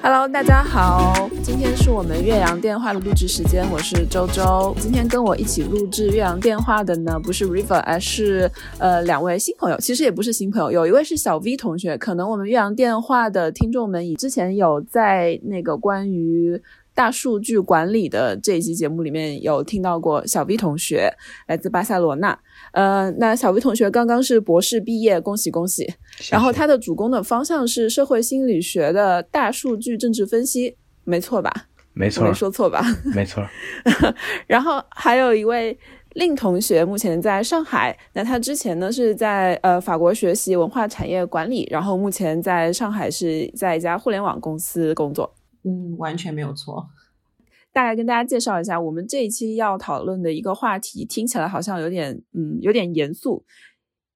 Hello，大家好，今天是我们岳阳电话的录制时间，我是周周。今天跟我一起录制岳阳电话的呢，不是 River，而是呃两位新朋友，其实也不是新朋友，有一位是小 V 同学，可能我们岳阳电话的听众们以之前有在那个关于。大数据管理的这一期节目里面有听到过小 V 同学来自巴塞罗那，呃，那小 V 同学刚刚是博士毕业，恭喜恭喜。然后他的主攻的方向是社会心理学的大数据政治分析，没错吧？没错，没说错吧？没错。然后还有一位令同学，目前在上海，那他之前呢是在呃法国学习文化产业管理，然后目前在上海是在一家互联网公司工作。嗯，完全没有错。大概跟大家介绍一下，我们这一期要讨论的一个话题，听起来好像有点，嗯，有点严肃，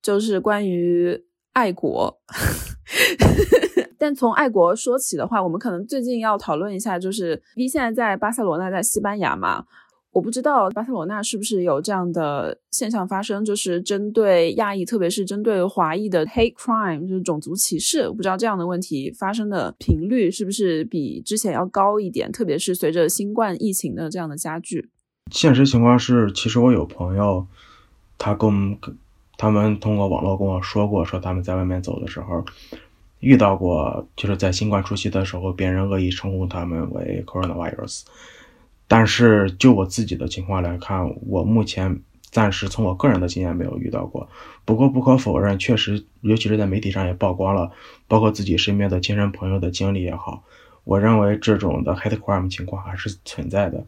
就是关于爱国。但从爱国说起的话，我们可能最近要讨论一下，就是 V 现在在巴塞罗那，在西班牙嘛。我不知道巴塞罗那是不是有这样的现象发生，就是针对亚裔，特别是针对华裔的 hate crime，就是种族歧视。我不知道这样的问题发生的频率是不是比之前要高一点，特别是随着新冠疫情的这样的加剧。现实情况是，其实我有朋友，他跟他们通过网络跟我说过，说他们在外面走的时候遇到过，就是在新冠初期的时候，别人恶意称呼他们为 coronavirus。但是就我自己的情况来看，我目前暂时从我个人的经验没有遇到过。不过不可否认，确实，尤其是在媒体上也曝光了，包括自己身边的亲人朋友的经历也好，我认为这种的 hate crime 情况还是存在的。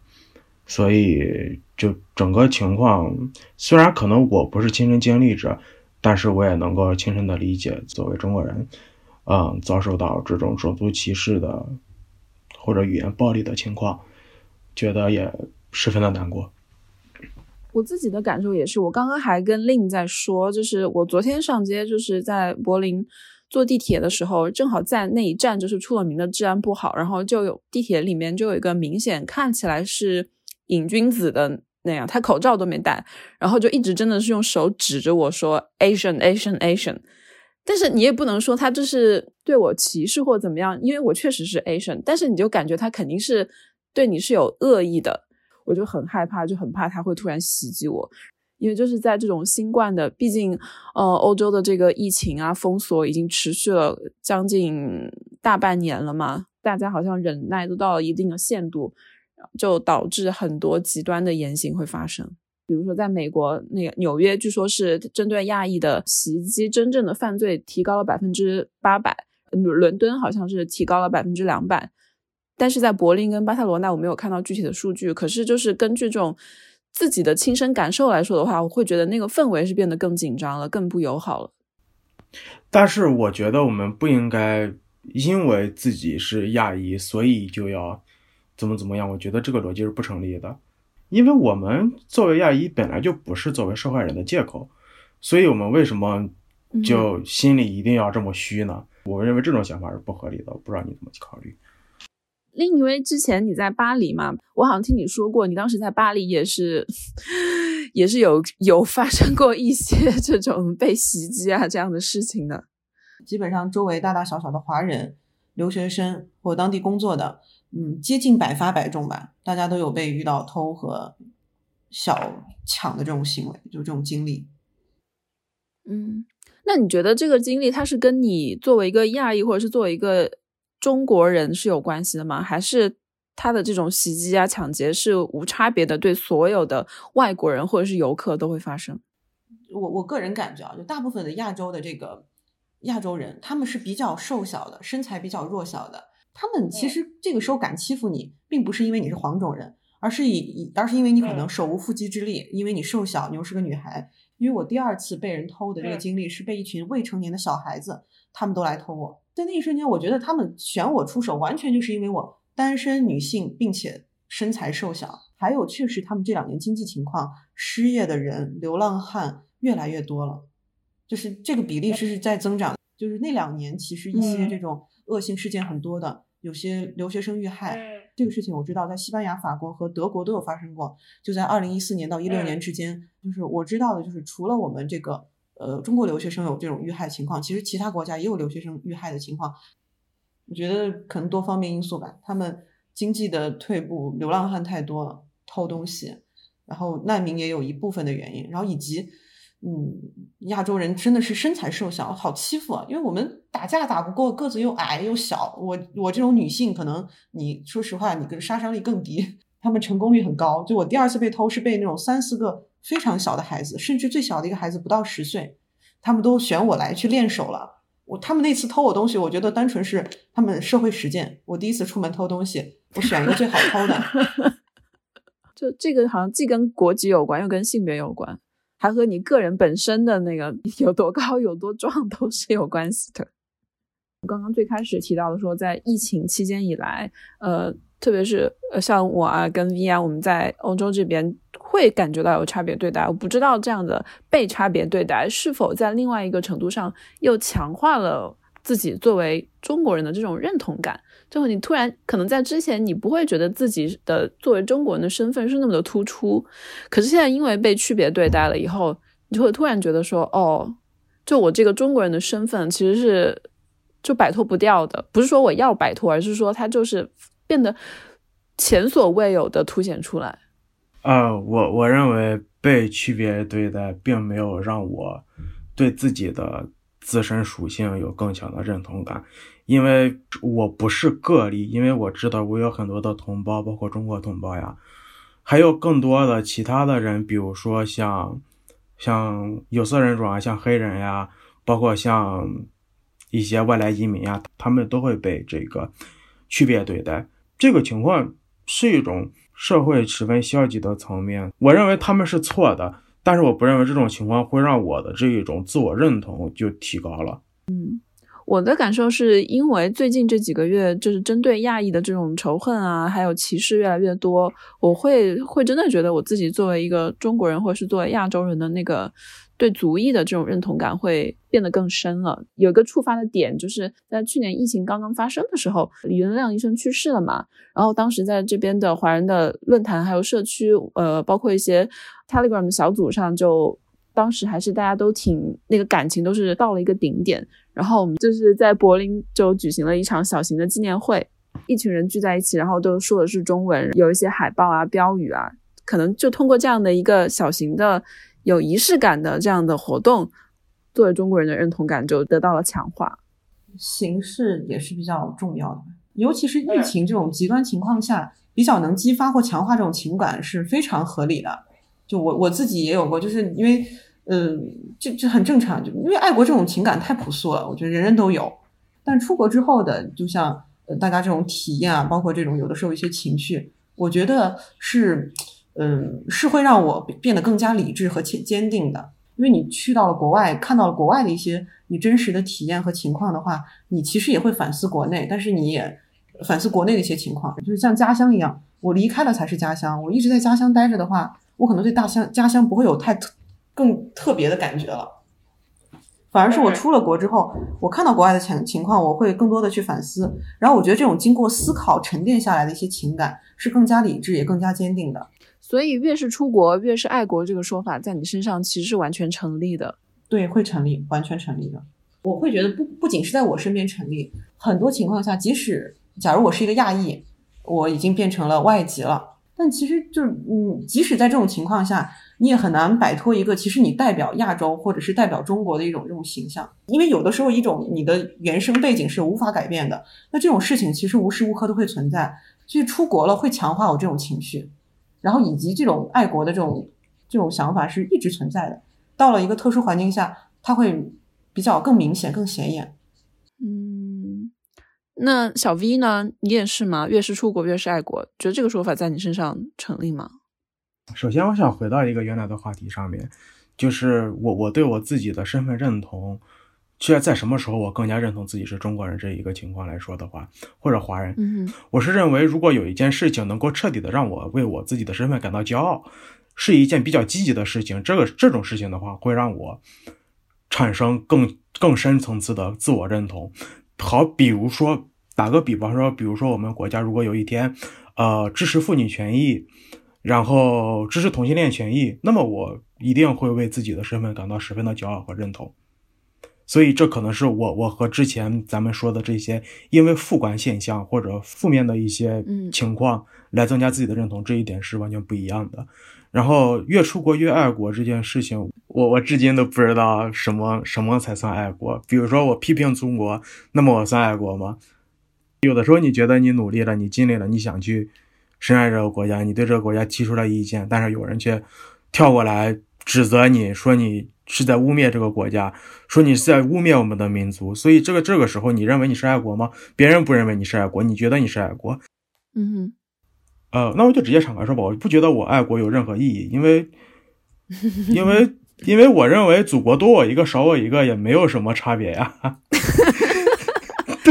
所以就整个情况，虽然可能我不是亲身经历者，但是我也能够亲身的理解，作为中国人，嗯，遭受到这种种族歧视的或者语言暴力的情况。觉得也十分的难过。我自己的感受也是，我刚刚还跟令在说，就是我昨天上街，就是在柏林坐地铁的时候，正好在那一站就是出了名的治安不好，然后就有地铁里面就有一个明显看起来是瘾君子的那样，他口罩都没戴，然后就一直真的是用手指着我说 Asian Asian Asian，但是你也不能说他这是对我歧视或怎么样，因为我确实是 Asian，但是你就感觉他肯定是。对你是有恶意的，我就很害怕，就很怕他会突然袭击我，因为就是在这种新冠的，毕竟呃欧洲的这个疫情啊封锁已经持续了将近大半年了嘛，大家好像忍耐都到了一定的限度，就导致很多极端的言行会发生。比如说在美国那个纽约，据说是针对亚裔的袭击，真正的犯罪提高了百分之八百，伦敦好像是提高了百分之两百。但是在柏林跟巴塞罗那，我没有看到具体的数据。可是，就是根据这种自己的亲身感受来说的话，我会觉得那个氛围是变得更紧张了，更不友好了。但是，我觉得我们不应该因为自己是亚裔，所以就要怎么怎么样。我觉得这个逻辑是不成立的，因为我们作为亚裔本来就不是作为受害人的借口，所以我们为什么就心里一定要这么虚呢？我认为这种想法是不合理的。我不知道你怎么去考虑。另一位之前你在巴黎嘛？我好像听你说过，你当时在巴黎也是，也是有有发生过一些 这种被袭击啊这样的事情的。基本上周围大大小小的华人、留学生或当地工作的，嗯，接近百发百中吧。大家都有被遇到偷和小抢的这种行为，就这种经历。嗯，那你觉得这个经历，它是跟你作为一个亚裔，或者是作为一个？中国人是有关系的吗？还是他的这种袭击啊、抢劫是无差别的，对所有的外国人或者是游客都会发生？我我个人感觉啊，就大部分的亚洲的这个亚洲人，他们是比较瘦小的，身材比较弱小的。他们其实这个时候敢欺负你，并不是因为你是黄种人，而是以而是因为你可能手无缚鸡之力，因为你瘦小，你又是个女孩。因为我第二次被人偷的这个经历是被一群未成年的小孩子，他们都来偷我。在那一瞬间，我觉得他们选我出手，完全就是因为我单身女性，并且身材瘦小。还有，确实他们这两年经济情况，失业的人、流浪汉越来越多了，就是这个比例是是在增长。就是那两年，其实一些这种恶性事件很多的，有些留学生遇害，这个事情我知道，在西班牙、法国和德国都有发生过。就在二零一四年到一六年之间，就是我知道的，就是除了我们这个呃中国留学生有这种遇害情况，其实其他国家也有留学生遇害的情况。我觉得可能多方面因素吧，他们经济的退步，流浪汉太多了，偷东西，然后难民也有一部分的原因，然后以及。嗯，亚洲人真的是身材瘦小，好欺负啊！因为我们打架打不过，个子又矮又小。我我这种女性，可能你说实话，你跟杀伤力更低，他们成功率很高。就我第二次被偷是被那种三四个非常小的孩子，甚至最小的一个孩子不到十岁，他们都选我来去练手了。我他们那次偷我东西，我觉得单纯是他们社会实践。我第一次出门偷东西，我选一个最好偷的。就这个好像既跟国籍有关，又跟性别有关。还和你个人本身的那个 有多高、有多壮都是有关系的。刚刚最开始提到的说，在疫情期间以来，呃，特别是呃，像我啊，跟 V 啊，我们在欧洲这边会感觉到有差别对待。我不知道这样的被差别对待是否在另外一个程度上又强化了自己作为中国人的这种认同感。就你突然可能在之前你不会觉得自己的作为中国人的身份是那么的突出，可是现在因为被区别对待了以后，你就会突然觉得说，哦，就我这个中国人的身份其实是就摆脱不掉的，不是说我要摆脱，而是说它就是变得前所未有的凸显出来。啊，我我认为被区别对待并没有让我对自己的自身属性有更强的认同感。因为我不是个例，因为我知道我有很多的同胞，包括中国同胞呀，还有更多的其他的人，比如说像像有色人种啊，像黑人呀，包括像一些外来移民呀，他们都会被这个区别对待。这个情况是一种社会十分消极的层面，我认为他们是错的，但是我不认为这种情况会让我的这一种自我认同就提高了。嗯。我的感受是因为最近这几个月，就是针对亚裔的这种仇恨啊，还有歧视越来越多，我会会真的觉得我自己作为一个中国人，或者是作为亚洲人的那个对族裔的这种认同感会变得更深了。有一个触发的点，就是在去年疫情刚刚发生的时候，李元亮医生去世了嘛，然后当时在这边的华人的论坛还有社区，呃，包括一些 Telegram 小组上，就当时还是大家都挺那个感情都是到了一个顶点。然后我们就是在柏林就举行了一场小型的纪念会，一群人聚在一起，然后都说的是中文，有一些海报啊、标语啊，可能就通过这样的一个小型的有仪式感的这样的活动，作为中国人的认同感就得到了强化。形式也是比较重要的，尤其是疫情这种极端情况下，比较能激发或强化这种情感是非常合理的。就我我自己也有过，就是因为。嗯，这这很正常，就因为爱国这种情感太朴素了，我觉得人人都有。但出国之后的，就像呃大家这种体验啊，包括这种有的时候一些情绪，我觉得是，嗯，是会让我变得更加理智和坚坚定的。因为你去到了国外，看到了国外的一些你真实的体验和情况的话，你其实也会反思国内，但是你也反思国内的一些情况，就是像家乡一样，我离开了才是家乡。我一直在家乡待着的话，我可能对大乡家乡不会有太特。更特别的感觉了，反而是我出了国之后，我看到国外的情情况，我会更多的去反思，然后我觉得这种经过思考沉淀下来的一些情感是更加理智也更加坚定的。所以越是出国越是爱国这个说法在你身上其实是完全成立的。对，会成立，完全成立的。我会觉得不不仅是在我身边成立，很多情况下，即使假如我是一个亚裔，我已经变成了外籍了，但其实就是嗯，即使在这种情况下。你也很难摆脱一个，其实你代表亚洲或者是代表中国的一种这种形象，因为有的时候一种你的原生背景是无法改变的。那这种事情其实无时无刻都会存在，所以出国了会强化我这种情绪，然后以及这种爱国的这种这种想法是一直存在的。到了一个特殊环境下，它会比较更明显、更显眼。嗯，那小 V 呢？你也是吗？越是出国越是爱国，觉得这个说法在你身上成立吗？首先，我想回到一个原来的话题上面，就是我我对我自己的身份认同，却在什么时候我更加认同自己是中国人这一个情况来说的话，或者华人，嗯，我是认为如果有一件事情能够彻底的让我为我自己的身份感到骄傲，是一件比较积极的事情，这个这种事情的话会让我产生更更深层次的自我认同。好，比如说打个比方说，比如说我们国家如果有一天。呃支持妇女权益，然后支持同性恋权益，那么我一定会为自己的身份感到十分的骄傲和认同。所以这可能是我我和之前咱们说的这些因为负观现象或者负面的一些嗯情况来增加自己的认同，这一点是完全不一样的。然后越出国越爱国这件事情，我我至今都不知道什么什么才算爱国。比如说我批评中国，那么我算爱国吗？有的时候你觉得你努力了，你尽力了，你想去深爱这个国家，你对这个国家提出了意见，但是有人却跳过来指责你说你是在污蔑这个国家，说你是在污蔑我们的民族。所以这个这个时候，你认为你是爱国吗？别人不认为你是爱国，你觉得你是爱国？嗯哼，呃，那我就直接敞开说吧，我不觉得我爱国有任何意义，因为，因为，因为我认为祖国多我一个少我一个也没有什么差别 呀。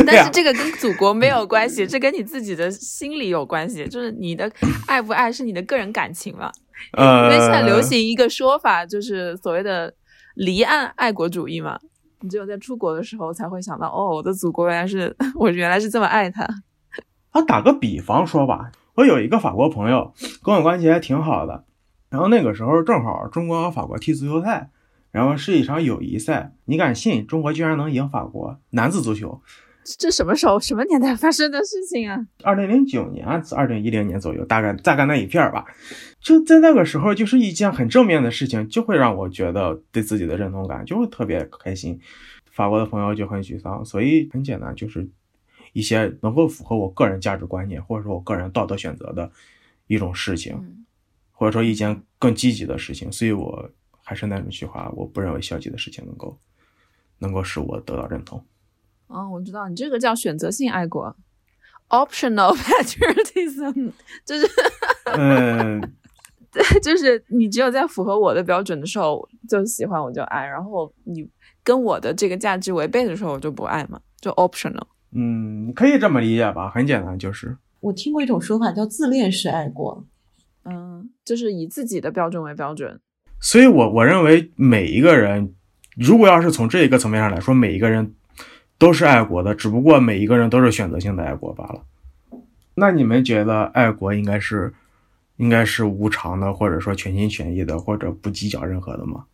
但是这个跟祖国没有关系，这跟你自己的心理有关系，就是你的 爱不爱是你的个人感情嘛。因呃，为现在流行一个说法，就是所谓的离岸爱国主义嘛。你只有在出国的时候才会想到，哦，我的祖国原来是 我原来是这么爱他。啊，打个比方说吧，我有一个法国朋友，跟我关系还挺好的。然后那个时候正好中国和法国踢足球赛，然后是一场友谊赛。你敢信中国居然能赢法国男子足球？这什么时候、什么年代发生的事情啊？二零零九年、二零一零年左右，大概大概那一片儿吧。就在那个时候，就是一件很正面的事情，就会让我觉得对自己的认同感就会特别开心。法国的朋友就很沮丧，所以很简单，就是一些能够符合我个人价值观念或者说我个人道德选择的一种事情，嗯或者说一件更积极的事情。所以我还是那种句话，我不认为消极的事情能够能够使我得到认同。哦，我知道你这个叫选择性爱国，optional patriotism，就是嗯，就是你只有在符合我的标准的时候就喜欢我就爱，然后你跟我的这个价值违背的时候我就不爱嘛，就 optional。嗯，可以这么理解吧，很简单，就是我听过一种说法叫自恋式爱国，嗯，就是以自己的标准为标准。所以我我认为每一个人，如果要是从这一个层面上来说，每一个人都是爱国的，只不过每一个人都是选择性的爱国罢了。那你们觉得爱国应该是应该是无偿的，或者说全心全意的，或者不计较任何的吗？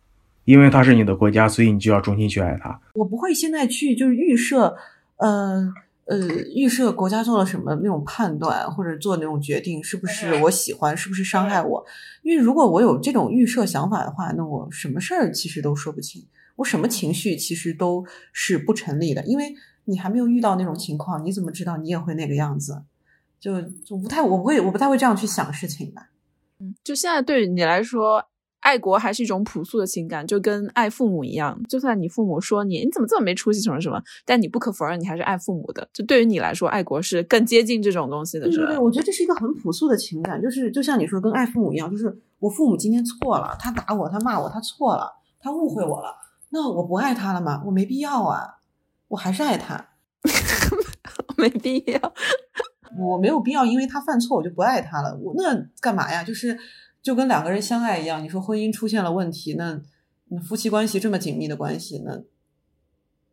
因为它是你的国家，所以你就要衷心去爱它。我不会现在去就是预设，呃呃，预设国家做了什么那种判断，或者做那种决定，是不是我喜欢，是不是伤害我？因为如果我有这种预设想法的话，那我什么事儿其实都说不清，我什么情绪其实都是不成立的，因为你还没有遇到那种情况，你怎么知道你也会那个样子？就就不太，我不会，我不太会这样去想事情吧。嗯，就现在对于你来说，爱国还是一种朴素的情感，就跟爱父母一样。就算你父母说你你怎么这么没出息什么什么，但你不可否认你还是爱父母的。就对于你来说，爱国是更接近这种东西的，是吧对对对，？我觉得这是一个很朴素的情感，就是就像你说跟爱父母一样，就是我父母今天错了，他打我，他骂我，他错了，他误会我了，那我不爱他了吗？我没必要啊，我还是爱他，没必要。我没有必要因为他犯错我就不爱他了，我那干嘛呀？就是就跟两个人相爱一样，你说婚姻出现了问题，那那夫妻关系这么紧密的关系，那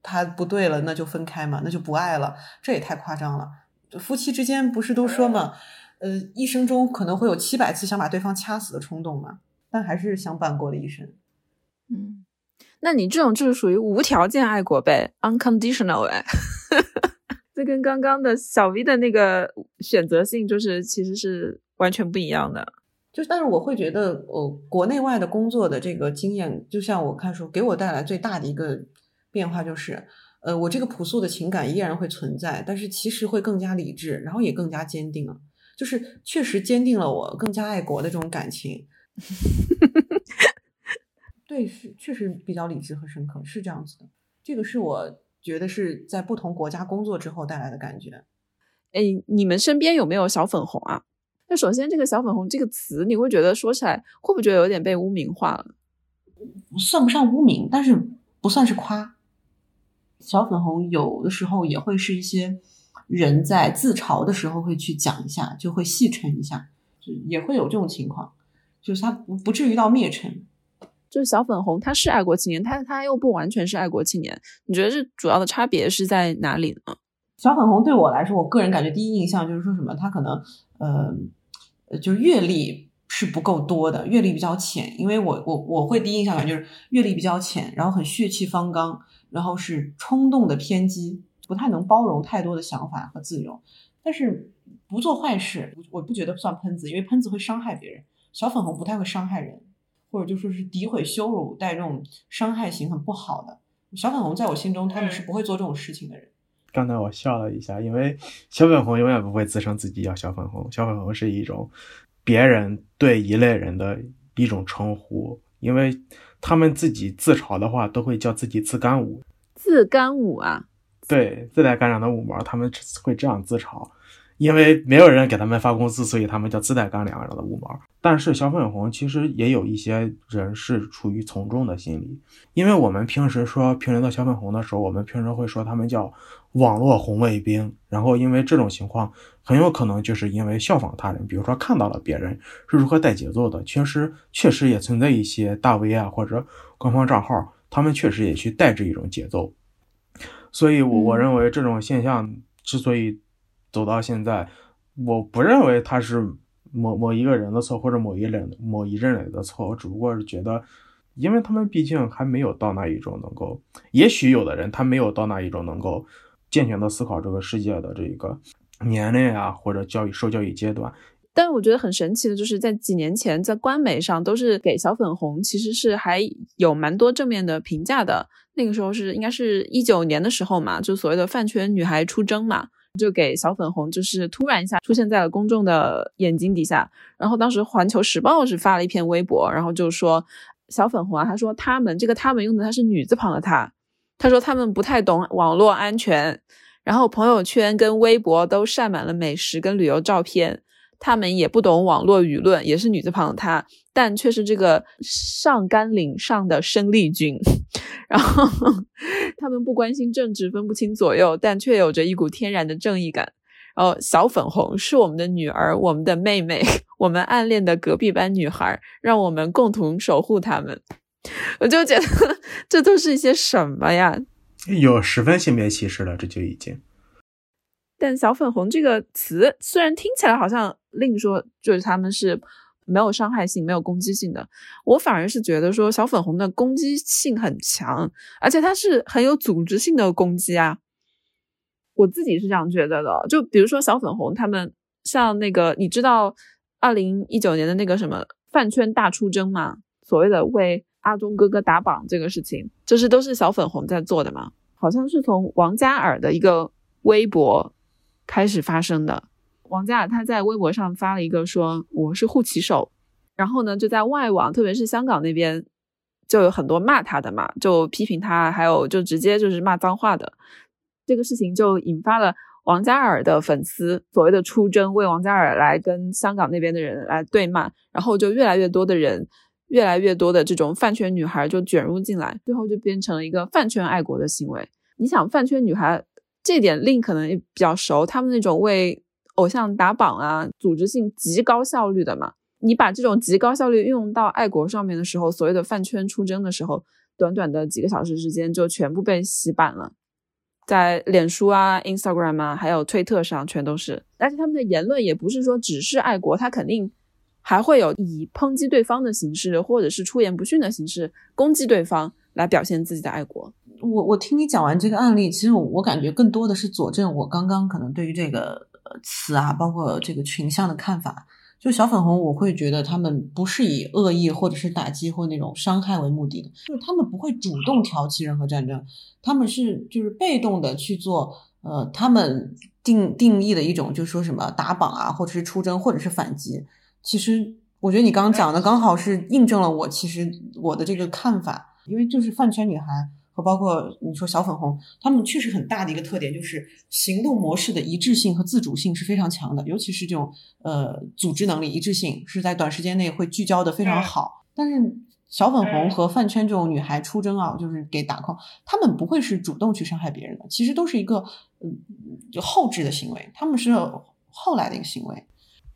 他不对了，那就分开嘛，那就不爱了，这也太夸张了。夫妻之间不是都说嘛，呃，一生中可能会有七百次想把对方掐死的冲动嘛，但还是相伴过了一生。那你这种就是属于无条件爱国呗，unconditional 哎。这跟刚刚的小 V 的那个选择性，就是其实是完全不一样的。就是，但是我会觉得，呃，国内外的工作的这个经验，就像我看书给我带来最大的一个变化就是，呃，我这个朴素的情感依然会存在，但是其实会更加理智，然后也更加坚定了，就是确实坚定了我更加爱国的这种感情。对，是确实比较理智和深刻，是这样子的。这个是我觉得是在不同国家工作之后带来的感觉。哎，你们身边有没有小粉红啊？那首先，这个小粉红这个词，你会觉得说起来会不会觉得有点被污名化了？算不上污名，但是不算是夸。小粉红有的时候也会是一些人在自嘲的时候会去讲一下，就会戏称一下，就也会有这种情况，就是他不不至于到灭称。就是小粉红，他是爱国青年，他他又不完全是爱国青年。你觉得这主要的差别是在哪里呢？小粉红对我来说，我个人感觉第一印象就是说什么，他可能呃，就是阅历是不够多的，阅历比较浅。因为我我我会第一印象感觉就是阅历比较浅，然后很血气方刚，然后是冲动的偏激，不太能包容太多的想法和自由。但是不做坏事，我不觉得算喷子，因为喷子会伤害别人。小粉红不太会伤害人，或者就说是诋毁、羞辱带这种伤害型很不好的。小粉红在我心中，他们是不会做这种事情的人。刚才我笑了一下，因为小粉红永远不会自称自己叫小粉红，小粉红是一种别人对一类人的一种称呼，因为他们自己自嘲的话都会叫自己自干五，自干五啊，对，自带干粮的五毛，他们会这样自嘲。因为没有人给他们发工资，所以他们叫自带干粮的五毛。但是小粉红其实也有一些人是处于从众的心理，因为我们平时说评论到小粉红的时候，我们平时会说他们叫网络红卫兵。然后因为这种情况，很有可能就是因为效仿他人，比如说看到了别人是如何带节奏的，确实确实也存在一些大 V 啊或者官方账号，他们确实也去带这一种节奏。所以，我我认为这种现象之所以。走到现在，我不认为他是某某一个人的错，或者某一人某一任人的错。我只不过是觉得，因为他们毕竟还没有到那一种能够，也许有的人他没有到那一种能够健全的思考这个世界的这个年龄啊，或者教育受教育阶段。但我觉得很神奇的就是在几年前，在官媒上都是给小粉红，其实是还有蛮多正面的评价的。那个时候是应该是一九年的时候嘛，就所谓的饭圈女孩出征嘛。就给小粉红，就是突然一下出现在了公众的眼睛底下。然后当时《环球时报》是发了一篇微博，然后就说小粉红啊，他说他们这个他们用的他是女字旁的他，他说他们不太懂网络安全，然后朋友圈跟微博都晒满了美食跟旅游照片。他们也不懂网络舆论，也是女字旁的她，但却是这个上甘岭上的生力军。然后他们不关心政治，分不清左右，但却有着一股天然的正义感。然后小粉红是我们的女儿，我们的妹妹，我们暗恋的隔壁班女孩，让我们共同守护他们。我就觉得这都是一些什么呀？有十分性别歧视了，这就已经。但小粉红这个词虽然听起来好像另说就是他们是没有伤害性、没有攻击性的，我反而是觉得说小粉红的攻击性很强，而且它是很有组织性的攻击啊。我自己是这样觉得的。就比如说小粉红他们像那个，你知道二零一九年的那个什么饭圈大出征吗？所谓的为阿忠哥哥打榜这个事情，就是都是小粉红在做的嘛？好像是从王嘉尔的一个微博。开始发生的，王嘉尔他在微博上发了一个说我是护旗手，然后呢就在外网，特别是香港那边就有很多骂他的嘛，就批评他，还有就直接就是骂脏话的，这个事情就引发了王嘉尔的粉丝所谓的出征，为王嘉尔来跟香港那边的人来对骂，然后就越来越多的人，越来越多的这种饭圈女孩就卷入进来，最后就变成了一个饭圈爱国的行为。你想饭圈女孩。这点令可能也比较熟，他们那种为偶像打榜啊，组织性极高效率的嘛。你把这种极高效率运用到爱国上面的时候，所谓的饭圈出征的时候，短短的几个小时之间就全部被洗版了，在脸书啊、Instagram 啊，还有推特上全都是。而且他们的言论也不是说只是爱国，他肯定还会有以抨击对方的形式，或者是出言不逊的形式攻击对方，来表现自己的爱国。我我听你讲完这个案例，其实我我感觉更多的是佐证我刚刚可能对于这个词啊，包括这个群像的看法。就小粉红，我会觉得他们不是以恶意或者是打击或那种伤害为目的的，就是他们不会主动挑起任何战争，他们是就是被动的去做，呃，他们定定义的一种就是说什么打榜啊，或者是出征，或者是反击。其实我觉得你刚刚讲的刚好是印证了我其实我的这个看法，因为就是饭圈女孩。和包括你说小粉红，他们确实很大的一个特点就是行动模式的一致性和自主性是非常强的，尤其是这种呃组织能力一致性是在短时间内会聚焦的非常好。但是小粉红和饭圈这种女孩出征啊，就是给打 call，他们不会是主动去伤害别人的，其实都是一个嗯就后置的行为，他们是后来的一个行为，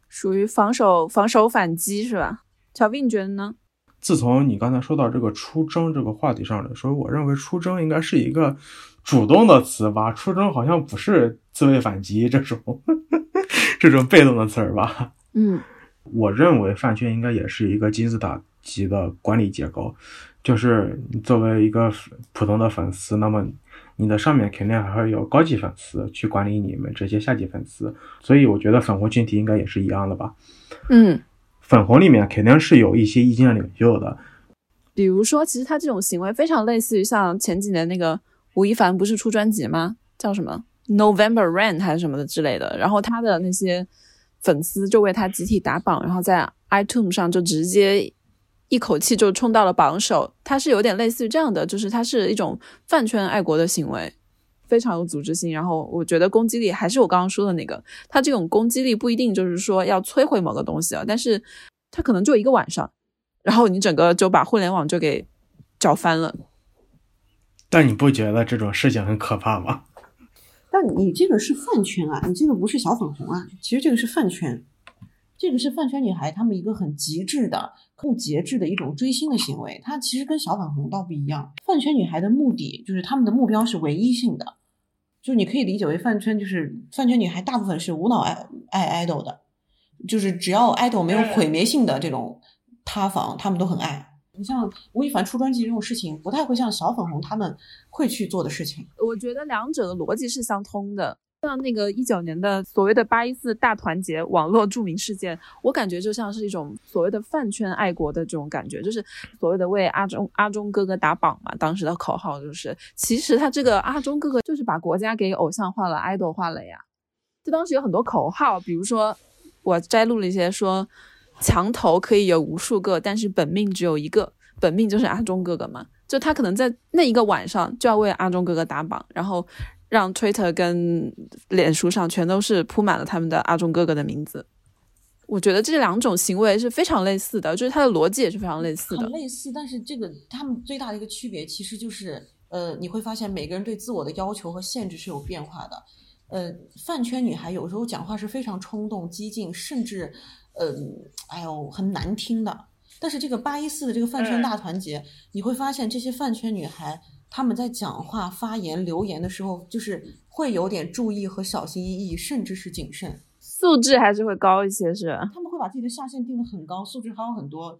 属于防守防守反击是吧？小 V 你觉得呢？自从你刚才说到这个出征这个话题上来说，我认为出征应该是一个主动的词吧，出征好像不是自卫反击这种 这种被动的词儿吧。嗯，我认为饭圈应该也是一个金字塔级的管理结构，就是你作为一个普通的粉丝，那么你的上面肯定还会有高级粉丝去管理你们这些下级粉丝，所以我觉得粉红群体应该也是一样的吧。嗯，粉红里面肯定是有一些意见领袖的，比如说，其实他这种行为非常类似于像前几年那个吴亦凡不是出专辑吗？叫什么 November Rain 还是什么的之类的，然后他的那些粉丝就为他集体打榜，然后在 iTunes 上就直接一口气就冲到了榜首。他是有点类似于这样的，就是他是一种饭圈爱国的行为，非常有组织性。然后我觉得攻击力还是我刚刚说的那个，他这种攻击力不一定就是说要摧毁某个东西啊，但是他可能就一个晚上，然后你整个就把互联网就给搅翻了。但你不觉得这种事情很可怕吗？但你这个是饭圈啊，你这个不是小粉红啊，其实这个是饭圈，这个是饭圈女孩她们一个很极致的、不节制的一种追星的行为。它其实跟小粉红倒不一样，饭圈女孩的目的就是她们的目标是唯一性的，就你可以理解为饭圈就是饭圈女孩大部分是无脑爱爱 idol 的，就是只要 idol 没有毁灭性的这种塌房，他们都很爱。你像吴亦凡出专辑这种事情，不太会像小粉红他们会去做的事情。我觉得两者的逻辑是相通的。像那个一九年的所谓的八一四大团结网络著名事件，我感觉就像是一种所谓的饭圈爱国的这种感觉，就是所谓的为阿中阿中哥哥打榜嘛。当时的口号就是，其实他这个阿中哥哥就是把国家给偶像化了、idol 化了呀。就当时有很多口号，比如说我摘录了一些说。墙头可以有无数个，但是本命只有一个。本命就是阿忠哥哥嘛，就他可能在那一个晚上就要为阿忠哥哥打榜，然后让 Twitter 跟脸书上全都是铺满了他们的阿忠哥哥的名字。我觉得这两种行为是非常类似的，就是它的逻辑也是非常类似的。很类似，但是这个他们最大的一个区别其实就是，呃，你会发现每个人对自我的要求和限制是有变化的。呃，饭圈女孩有时候讲话是非常冲动、激进，甚至。嗯，哎呦，很难听的。但是这个八一四的这个饭圈大团结，你会发现这些饭圈女孩，她们在讲话、发言、留言的时候，就是会有点注意和小心翼翼，甚至是谨慎，素质还是会高一些，是他们会把自己的下限定的很高，素质还有很多。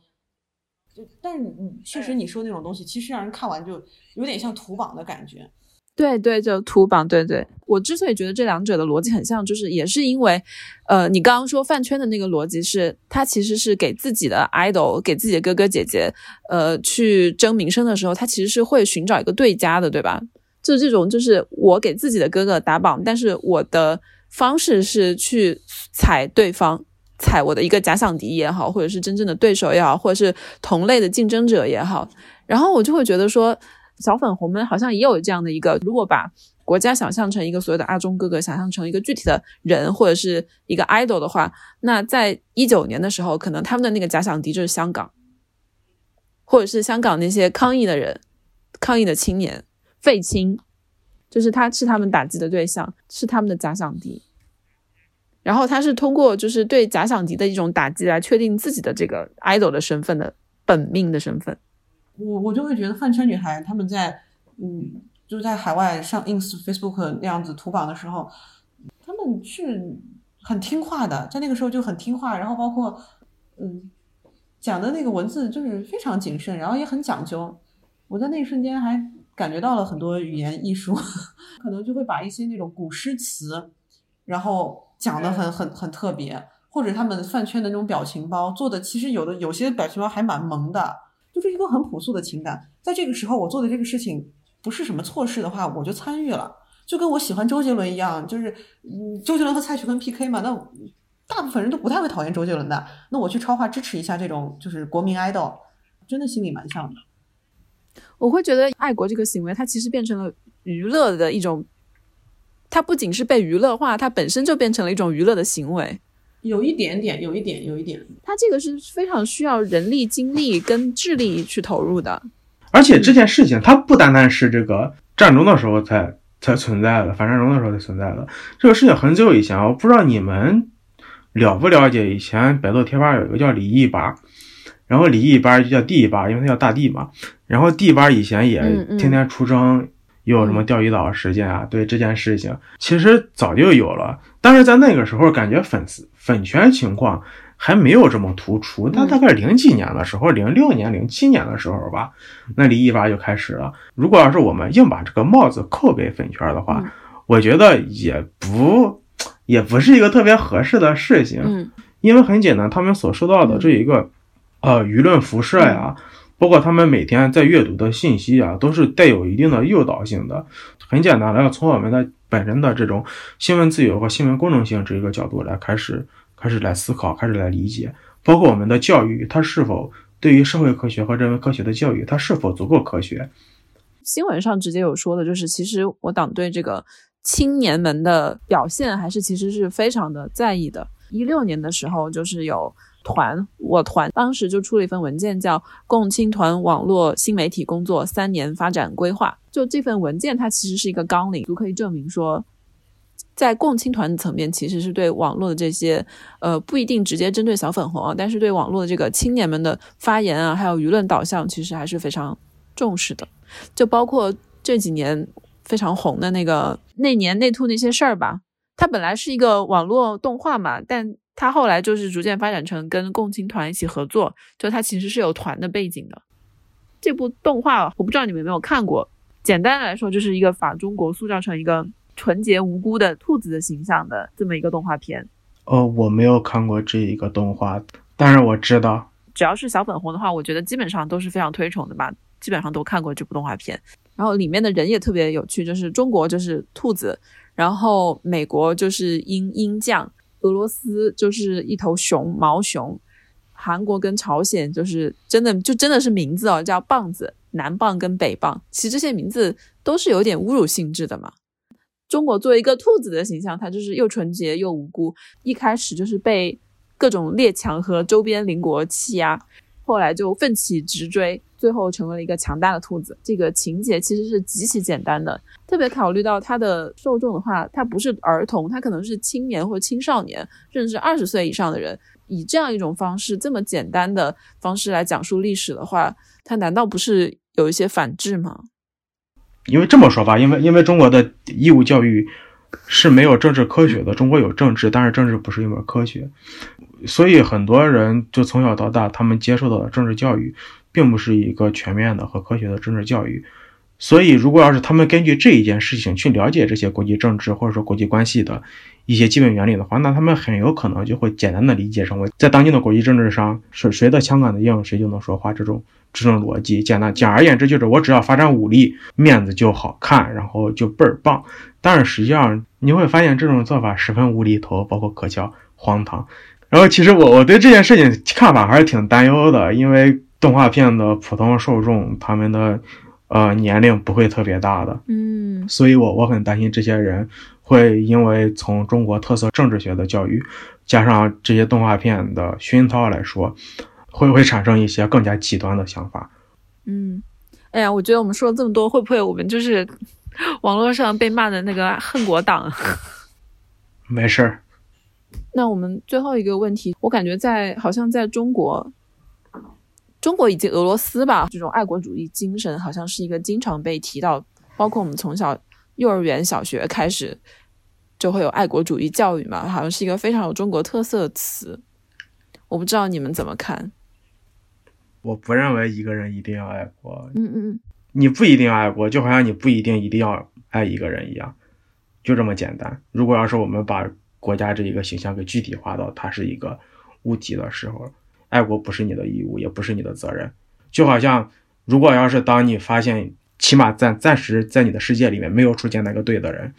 就，但是你确实你说那种东西，其实让人看完就有点像土榜的感觉。对对，就图榜，对对。我之所以觉得这两者的逻辑很像，就是也是因为，呃，你刚刚说饭圈的那个逻辑是，他其实是给自己的 idol，给自己的哥哥姐姐，呃，去争名声的时候，他其实是会寻找一个对家的，对吧？就这种，就是我给自己的哥哥打榜，但是我的方式是去踩对方，踩我的一个假想敌也好，或者是真正的对手也好，或者是同类的竞争者也好，然后我就会觉得说。小粉红们好像也有这样的一个，如果把国家想象成一个所谓的阿忠哥哥，想象成一个具体的人或者是一个 idol 的话，那在一九年的时候，可能他们的那个假想敌就是香港，或者是香港那些抗议的人、抗议的青年、废青，就是他是他们打击的对象，是他们的假想敌。然后他是通过就是对假想敌的一种打击来确定自己的这个 idol 的身份的本命的身份。我我就会觉得饭圈女孩她们在嗯，就是在海外上 ins Facebook 那样子图榜的时候，她们是很听话的，在那个时候就很听话，然后包括嗯讲的那个文字就是非常谨慎，然后也很讲究。我在那一瞬间还感觉到了很多语言艺术，可能就会把一些那种古诗词，然后讲的很很很特别，或者他们饭圈的那种表情包做的，其实有的有些表情包还蛮萌的。就是一个很朴素的情感，在这个时候我做的这个事情不是什么错事的话，我就参与了，就跟我喜欢周杰伦一样，就是嗯，周杰伦和蔡徐坤 PK 嘛，那大部分人都不太会讨厌周杰伦的，那我去超话支持一下这种就是国民 idol，真的心里蛮像的。我会觉得爱国这个行为，它其实变成了娱乐的一种，它不仅是被娱乐化，它本身就变成了一种娱乐的行为。有一点点，有一点，有一点，它这个是非常需要人力、精力跟智力去投入的。而且这件事情，它不单单是这个战争的时候才才存在的，反战争的时候才存在的。这个事情很久以前，我不知道你们了不了解。以前百度贴吧有一个叫李毅吧，然后李毅吧就叫地吧，因为他叫大地嘛。然后地吧以前也天天出征，又有什么钓鱼岛事件啊？对这件事情，其实早就有了，但是在那个时候，感觉粉丝粉圈情况还没有这么突出。那大概零几年的时候，零六年、零七年的时候吧，那李一发就开始了。如果要是我们硬把这个帽子扣给粉圈的话，嗯我觉得也不也不是一个特别合适的事情。嗯因为很简单，他们所受到的这一个呃舆论辐射呀，包括他们每天在阅读的信息啊，都是带有一定的诱导性的。很简单的，要从我们的本身的这种新闻自由和新闻公正性这一个角度来开始开始来思考，开始来理解，包括我们的教育，它是否对于社会科学和人文科学的教育，它是否足够科学？新闻上直接有说的，就是其实我党对这个青年们的表现还是其实是非常的在意的。一六年的时候，就是有团，我团当时就出了一份文件，叫《共青团网络新媒体工作三年发展规划》。就这份文件，它其实是一个纲领，足可以证明说，在共青团层面，其实是对网络的这些，呃，不一定直接针对小粉红啊，但是对网络的这个青年们的发言啊，还有舆论导向，其实还是非常重视的。就包括这几年非常红的那个那年内兔那些事儿吧，它本来是一个网络动画嘛，但它后来就是逐渐发展成跟共青团一起合作，就他其实是有团的背景的。这部动画我不知道你们有没有看过，简单来说就是一个把中国塑造成一个纯洁无辜的兔子的形象的这么一个动画片。哦，我没有看过这一个动画，但是我知道，只要是小粉红的话，我觉得基本上都是非常推崇的吧，基本上都看过这部动画片。然后里面的人也特别有趣，就是中国就是兔子，然后美国就是鹰鹰将，俄罗斯就是一头熊毛熊，韩国跟朝鲜就是真的就真的是名字哦，叫棒子，南棒跟北棒，其实这些名字都是有点侮辱性质的嘛。中国作为一个兔子的形象，它就是又纯洁又无辜，一开始就是被各种列强和周边邻国欺压，后来就奋起直追，最后成为了一个强大的兔子。这个情节其实是极其简单的，特别考虑到它的受众的话，它不是儿童，它可能是青年或青少年，甚至二十岁以上的人。以这样一种方式，这么简单的方式来讲述历史的话，它难道不是有一些反制吗？因为这么说吧，因为因为中国的义务教育是没有政治科学的，中国有政治，但是政治不是一门科学，所以很多人就从小到大，他们接受到的政治教育，并不是一个全面的和科学的政治教育。所以，如果要是他们根据这一件事情去了解这些国际政治或者说国际关系的一些基本原理的话，那他们很有可能就会简单的理解成为在当今的国际政治上，是谁的枪杆子硬，谁就能说话这种这种逻辑。简单简而言之，就是我只要发展武力，面子就好看，然后就倍儿棒。但是实际上你会发现这种做法十分无厘头，包括可笑、荒唐。然后其实我我对这件事情看法还是挺担忧的，因为动画片的普通受众他们的呃年龄不会特别大的，嗯所以我我很担心这些人会因为从中国特色政治学的教育加上这些动画片的熏陶来说，会不会产生一些更加极端的想法。嗯，哎呀，我觉得我们说了这么多，会不会我们就是网络上被骂的那个恨国党？没事儿，那我们最后一个问题，我感觉在好像在中国，中国以及俄罗斯吧，这种爱国主义精神好像是一个经常被提到，包括我们从小幼儿园、小学开始就会有爱国主义教育嘛，好像是一个非常有中国特色的词。我不知道你们怎么看？我不认为一个人一定要爱国，嗯嗯嗯，你不一定要爱国，就好像你不一定一定要爱一个人一样，就这么简单。如果要是我们把国家这一个形象给具体化到它是一个物体的时候，爱国不是你的义务，也不是你的责任。就好像，如果要是当你发现，起码暂暂时在你的世界里面没有出现那个对的人，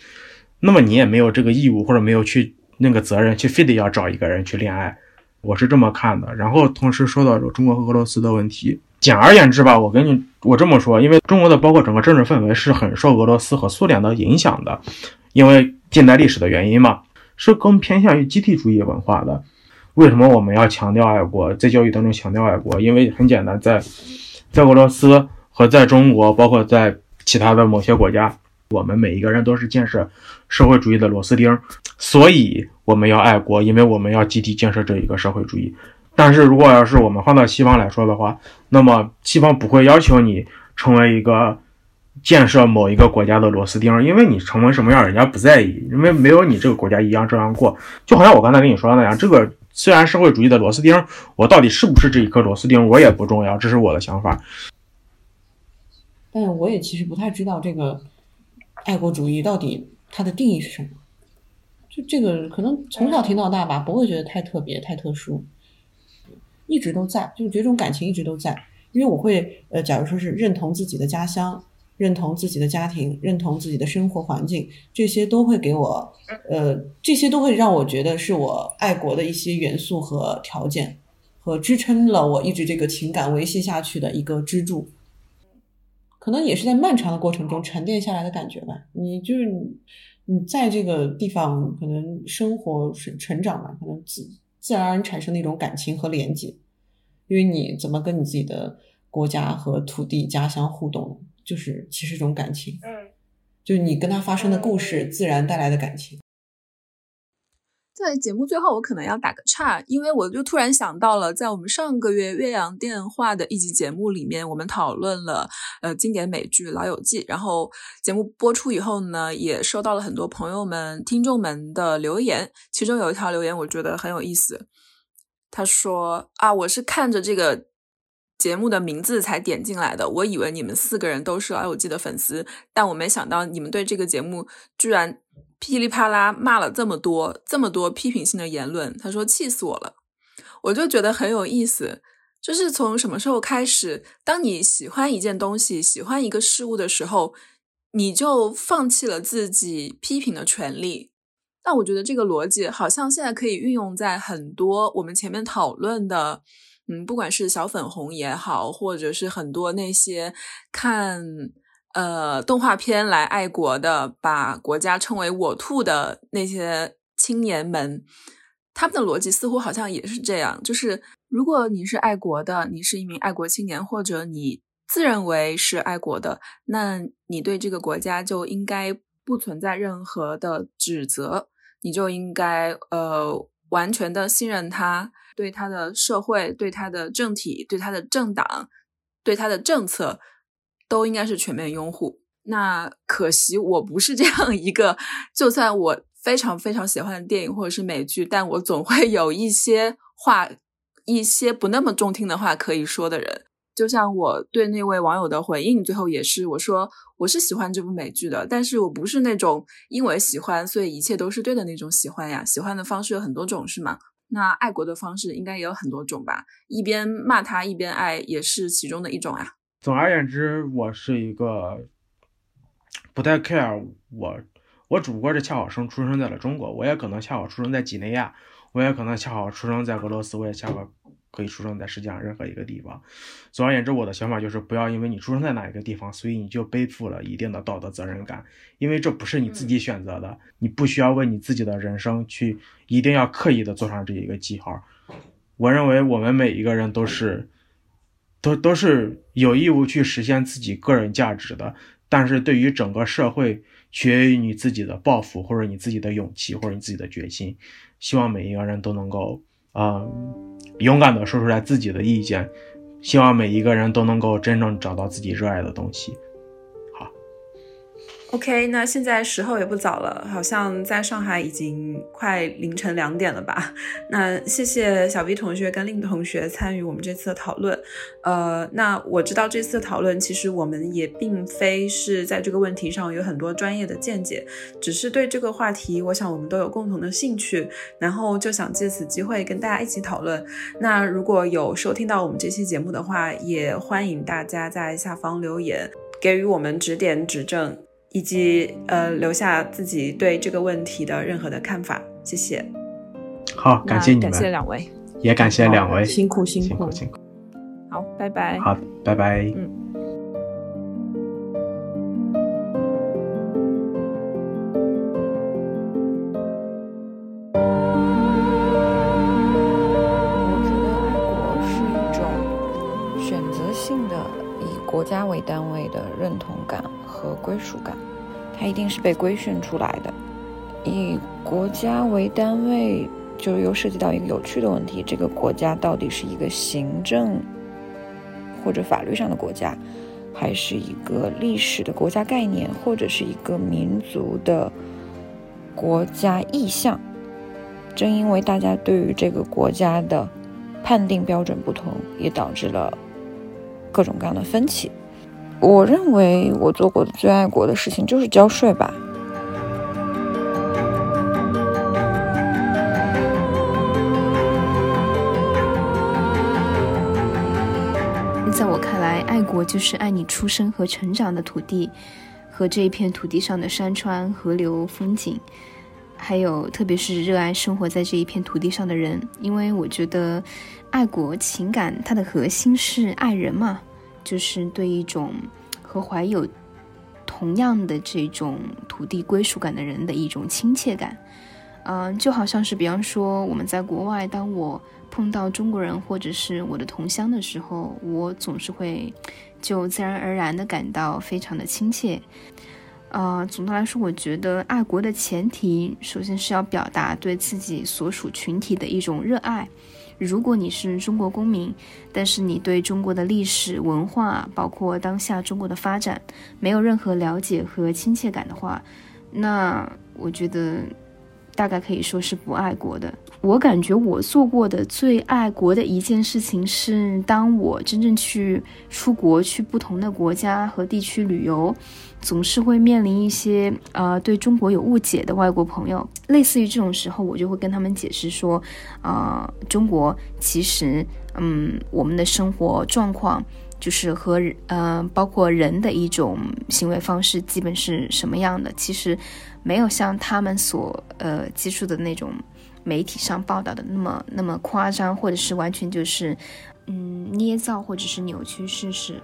那么你也没有这个义务或者没有去那个责任去非得要找一个人去恋爱。我是这么看的。然后同时说到中国和俄罗斯的问题，简而言之吧，我跟你我这么说，因为中国的包括整个政治氛围是很受俄罗斯和苏联的影响的，因为近代历史的原因嘛，是更偏向于集体主义文化的。为什么我们要强调爱国，在教育当中强调爱国？因为很简单，在在俄罗斯和在中国，包括在其他的某些国家，我们每一个人都是建设社会主义的螺丝钉，所以我们要爱国，因为我们要集体建设这一个社会主义。但是如果要是我们放到西方来说的话，那么西方不会要求你成为一个建设某一个国家的螺丝钉，因为你成为什么样，人家不在意，因为没有你这个国家一样这样过。就好像我刚才跟你说的那样，这个虽然社会主义的螺丝钉，我到底是不是这一颗螺丝钉，我也不重要，这是我的想法。但我也其实不太知道这个爱国主义到底它的定义是什么。就这个可能从小听到大吧，不会觉得太特别、太特殊，一直都在，就是这种感情一直都在。因为我会呃，假如说是认同自己的家乡，认同自己的家庭，认同自己的生活环境，这些都会给我呃，这些都会让我觉得是我爱国的一些元素和条件，和支撑了我一直这个情感维系下去的一个支柱。可能也是在漫长的过程中沉淀下来的感觉吧。你就是你。在这个地方可能生活成成长嘛，可能自自然而然产生的一种感情和连接，因为你怎么跟你自己的国家和土地家乡互动，就是其实一种感情，嗯，就是你跟他发生的故事，自然带来的感情。在节目最后，我可能要打个岔，因为我就突然想到了，在我们上个月岳阳电话的一集节目里面，我们讨论了呃经典美剧《老友记》，然后节目播出以后呢，也收到了很多朋友们、听众们的留言，其中有一条留言我觉得很有意思，他说啊，我是看着这个节目的名字才点进来的，我以为你们四个人都是《老友记》的粉丝，但我没想到你们对这个节目居然。噼里啪啦骂了这么多这么多批评性的言论，他说气死我了，我就觉得很有意思。就是从什么时候开始，当你喜欢一件东西、喜欢一个事物的时候，你就放弃了自己批评的权利。但我觉得这个逻辑好像现在可以运用在很多我们前面讨论的，嗯，不管是小粉红也好，或者是很多那些看。呃，动画片来爱国的，把国家称为“我兔”的那些青年们，他们的逻辑似乎好像也是这样：就是如果你是爱国的，你是一名爱国青年，或者你自认为是爱国的，那你对这个国家就应该不存在任何的指责，你就应该呃完全的信任他，对他的社会、对他的政体、对他的政党、对他的政策。都应该是全面拥护。那可惜我不是这样一个，就算我非常非常喜欢的电影或者是美剧，但我总会有一些话，一些不那么中听的话可以说的人。就像我对那位网友的回应，最后也是我说我是喜欢这部美剧的，但是我不是那种因为喜欢所以一切都是对的那种喜欢呀。喜欢的方式有很多种，是吗？那爱国的方式应该也有很多种吧？一边骂他一边爱，也是其中的一种啊。总而言之，我是一个不太 care 我，我只不过是恰好生出生在了中国，我也可能恰好出生在几内亚，我也可能恰好出生在俄罗斯，我也恰好可以出生在世界上任何一个地方。总而言之，我的想法就是不要因为你出生在哪一个地方，所以你就背负了一定的道德责任感，因为这不是你自己选择的，你不需要为你自己的人生去一定要刻意的做上这一个记号。我认为我们每一个人都是。都都是有义务去实现自己个人价值的，但是对于整个社会，取决于你自己的抱负，或者你自己的勇气，或者你自己的决心。希望每一个人都能够，啊，勇敢的说出来自己的意见。希望每一个人都能够真正找到自己热爱的东西。OK，那现在时候也不早了，好像在上海已经快凌晨两点了吧？那谢谢小 V 同学跟令同学参与我们这次的讨论。呃，那我知道这次的讨论其实我们也并非是在这个问题上有很多专业的见解，只是对这个话题，我想我们都有共同的兴趣，然后就想借此机会跟大家一起讨论。那如果有收听到我们这期节目的话，也欢迎大家在下方留言，给予我们指点指正。以及呃，留下自己对这个问题的任何的看法，谢谢。好，感谢你们，感谢两位，也感谢两位，辛苦辛苦辛苦。好，拜拜。好，拜拜。嗯。我觉得爱国是一种选择性的以国家为单位的认同感。和归属感，它一定是被规训出来的。以国家为单位就又涉及到一个有趣的问题：这个国家到底是一个行政或者法律上的国家，还是一个历史的国家概念，或者是一个民族的国家意向？正因为大家对于这个国家的判定标准不同，也导致了各种各样的分歧。我认为我做过的最爱国的事情就是交税吧。在我看来，爱国就是爱你出生和成长的土地，和这一片土地上的山川、河流、风景，还有特别是热爱生活在这一片土地上的人。因为我觉得，爱国情感它的核心是爱人嘛，就是对一种和怀有同样的这种土地归属感的人的一种亲切感。嗯，就好像是比方说我们在国外，当我。碰到中国人或者是我的同乡的时候，我总是会就自然而然的感到非常的亲切。呃，总的来说，我觉得爱国的前提，首先是要表达对自己所属群体的一种热爱。如果你是中国公民，但是你对中国的历史文化，包括当下中国的发展，没有任何了解和亲切感的话，那我觉得大概可以说是不爱国的。我感觉我做过的最爱国的一件事情是，当我真正去出国去不同的国家和地区旅游，总是会面临一些呃对中国有误解的外国朋友。类似于这种时候，我就会跟他们解释说，啊，中国其实，嗯，我们的生活状况就是和呃包括人的一种行为方式基本是什么样的，其实没有像他们所呃接触的那种。媒体上报道的那么那么夸张，或者是完全就是，嗯，捏造或者是扭曲事实。